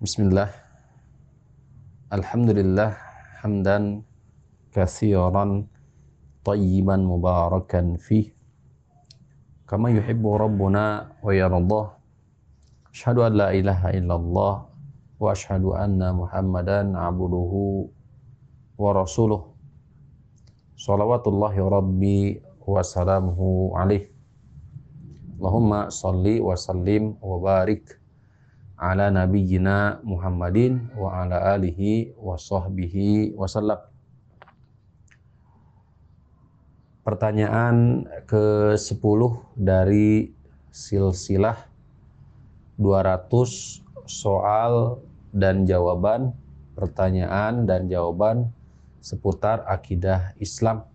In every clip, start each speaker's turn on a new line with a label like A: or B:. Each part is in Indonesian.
A: Bismillah. Alhamdulillah hamdan katsiran tayyiban mubarakan fih kama yuhibbu rabbuna wa yardah. Asyhadu an la ilaha illallah wa asyhadu anna Muhammadan abduhu wa rasuluh. Salawatullahi rabbi wa salamuhu alaih. Allahumma salli wa sallim wa barik ala nabiyyina Muhammadin wa ala alihi wa sahbihi wasallam. Pertanyaan ke-10 dari silsilah 200 soal dan jawaban, pertanyaan dan jawaban seputar akidah Islam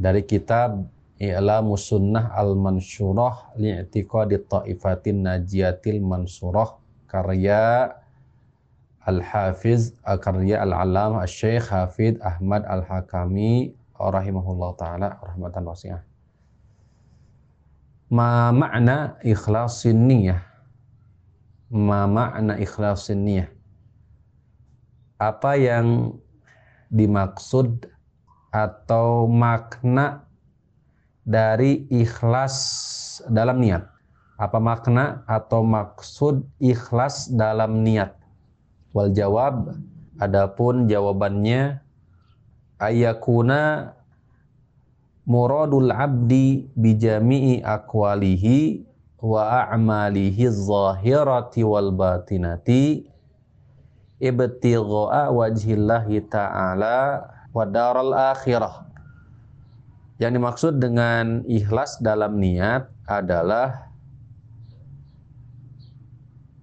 A: dari kitab I'lamu Sunnah Al-Mansyurah li'tiqadi ta'ifatin najiyatil mansurah karya Al-Hafiz karya Al-Alam Al-Syekh Hafid Ahmad Al-Hakami rahimahullah taala rahmatan wasi'ah. Ma makna ikhlasin niyah? Ma makna ikhlasin niyah? Apa yang dimaksud atau makna dari ikhlas dalam niat. Apa makna atau maksud ikhlas dalam niat? Wal jawab, adapun jawabannya ayakuna muradul abdi bijami'i akwalihi wa a'malihi zahirati wal batinati ibtigha'a wajhillahi ta'ala wa daral akhirah yang dimaksud dengan ikhlas dalam niat adalah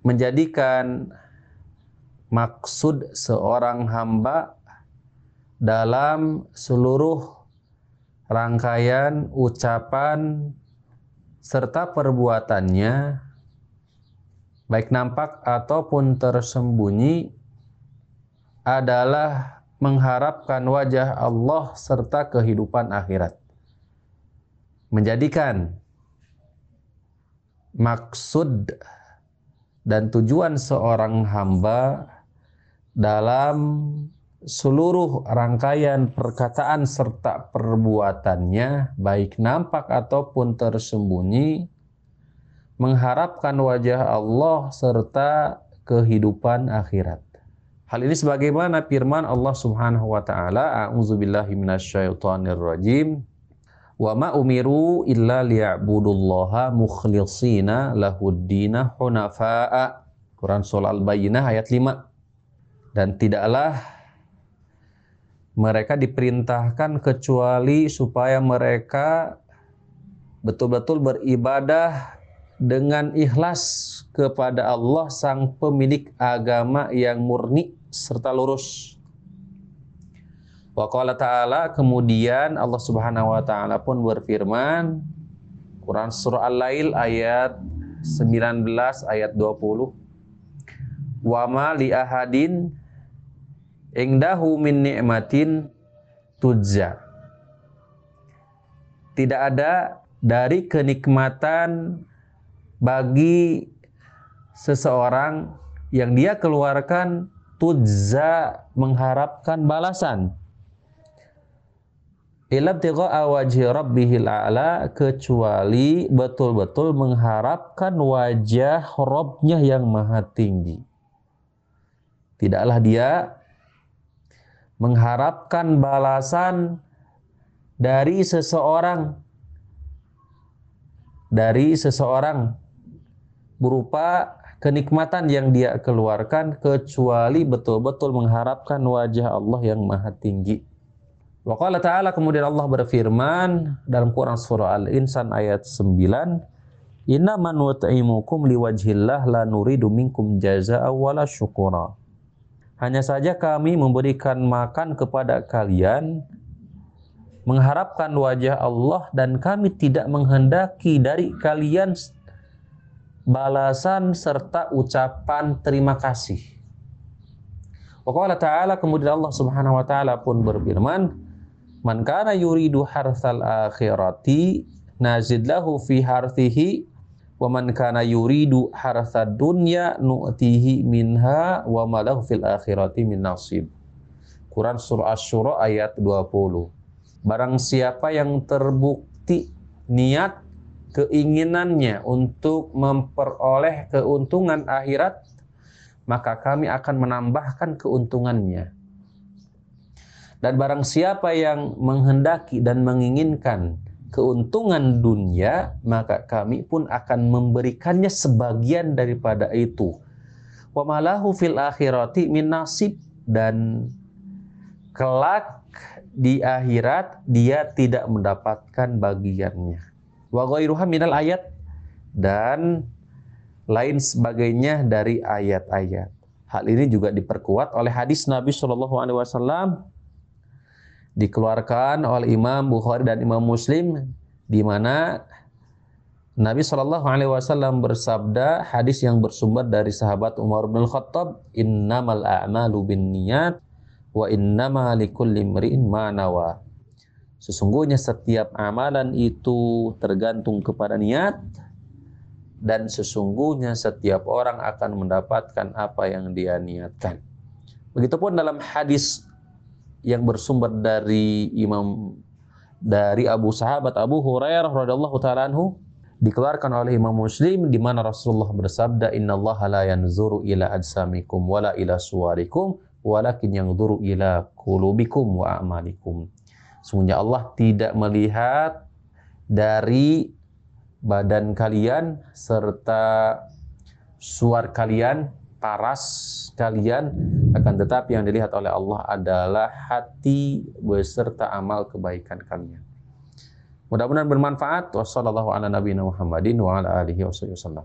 A: menjadikan maksud seorang hamba dalam seluruh rangkaian ucapan serta perbuatannya baik nampak ataupun tersembunyi adalah mengharapkan wajah Allah serta kehidupan akhirat menjadikan maksud dan tujuan seorang hamba dalam seluruh rangkaian perkataan serta perbuatannya baik nampak ataupun tersembunyi mengharapkan wajah Allah serta kehidupan akhirat. Hal ini sebagaimana firman Allah Subhanahu wa taala, A'udzubillahi minasyaitonirrajim wa ma umiru illa liya'budullaha mukhlishina lahuddina hunafa'a. Quran surah Al-Bayyinah ayat 5. Dan tidaklah mereka diperintahkan kecuali supaya mereka betul-betul beribadah dengan ikhlas kepada Allah sang pemilik agama yang murni serta lurus. Wa qala ta'ala kemudian Allah Subhanahu wa taala pun berfirman Quran surah Al-Lail ayat 19 ayat 20 Wa ma li ahadin ingdahu min ni'matin tujza. Tidak ada dari kenikmatan bagi seseorang yang dia keluarkan tujza mengharapkan balasan ilabtigha'a wajhi rabbihil a'la kecuali betul-betul mengharapkan wajah Robnya yang maha tinggi. Tidaklah dia mengharapkan balasan dari seseorang dari seseorang berupa kenikmatan yang dia keluarkan kecuali betul-betul mengharapkan wajah Allah yang maha tinggi. Wa qala ta'ala kemudian Allah berfirman dalam Quran surah Al-Insan ayat 9 Inna man wat'imukum liwajhillah la nuridu minkum jazaa'a wala syukura. Hanya saja kami memberikan makan kepada kalian mengharapkan wajah Allah dan kami tidak menghendaki dari kalian balasan serta ucapan terima kasih. Wa qala ta'ala kemudian Allah Subhanahu wa taala pun berfirman Man kana yuridu harsal akhirati nazid lahu fi harthihi Wa man kana yuridu haratsa dunya nu'tihi minha wa ma lahu fil akhirati min nasib. Quran surah Asy-Syura ayat 20. Barang siapa yang terbukti niat keinginannya untuk memperoleh keuntungan akhirat, maka kami akan menambahkan keuntungannya. Dan barang siapa yang menghendaki dan menginginkan keuntungan dunia, maka kami pun akan memberikannya sebagian daripada itu. Wa malahu fil akhirati min nasib dan kelak di akhirat dia tidak mendapatkan bagiannya. Wa ghairuha minal ayat dan lain sebagainya dari ayat-ayat. Hal ini juga diperkuat oleh hadis Nabi Shallallahu Alaihi Wasallam dikeluarkan oleh Imam Bukhari dan Imam Muslim di mana Nabi Shallallahu Alaihi Wasallam bersabda hadis yang bersumber dari sahabat Umar bin Khattab innamal a'malu bin niyat wa innama likulli imri'in ma nawa. Sesungguhnya setiap amalan itu tergantung kepada niat dan sesungguhnya setiap orang akan mendapatkan apa yang dia niatkan. Begitupun dalam hadis yang bersumber dari Imam dari Abu Sahabat Abu Hurairah radhiyallahu taala anhu dikeluarkan oleh Imam Muslim di mana Rasulullah bersabda innallaha la yanzuru ila ajsamikum wala ila suwarikum walakin yang duru ila kulubikum wa amalikum. Sungguhnya Allah tidak melihat dari badan kalian serta suar kalian, paras kalian, akan tetapi yang dilihat oleh Allah adalah hati beserta amal kebaikan kalian. Mudah-mudahan bermanfaat. Wassalamualaikum warahmatullahi wabarakatuh.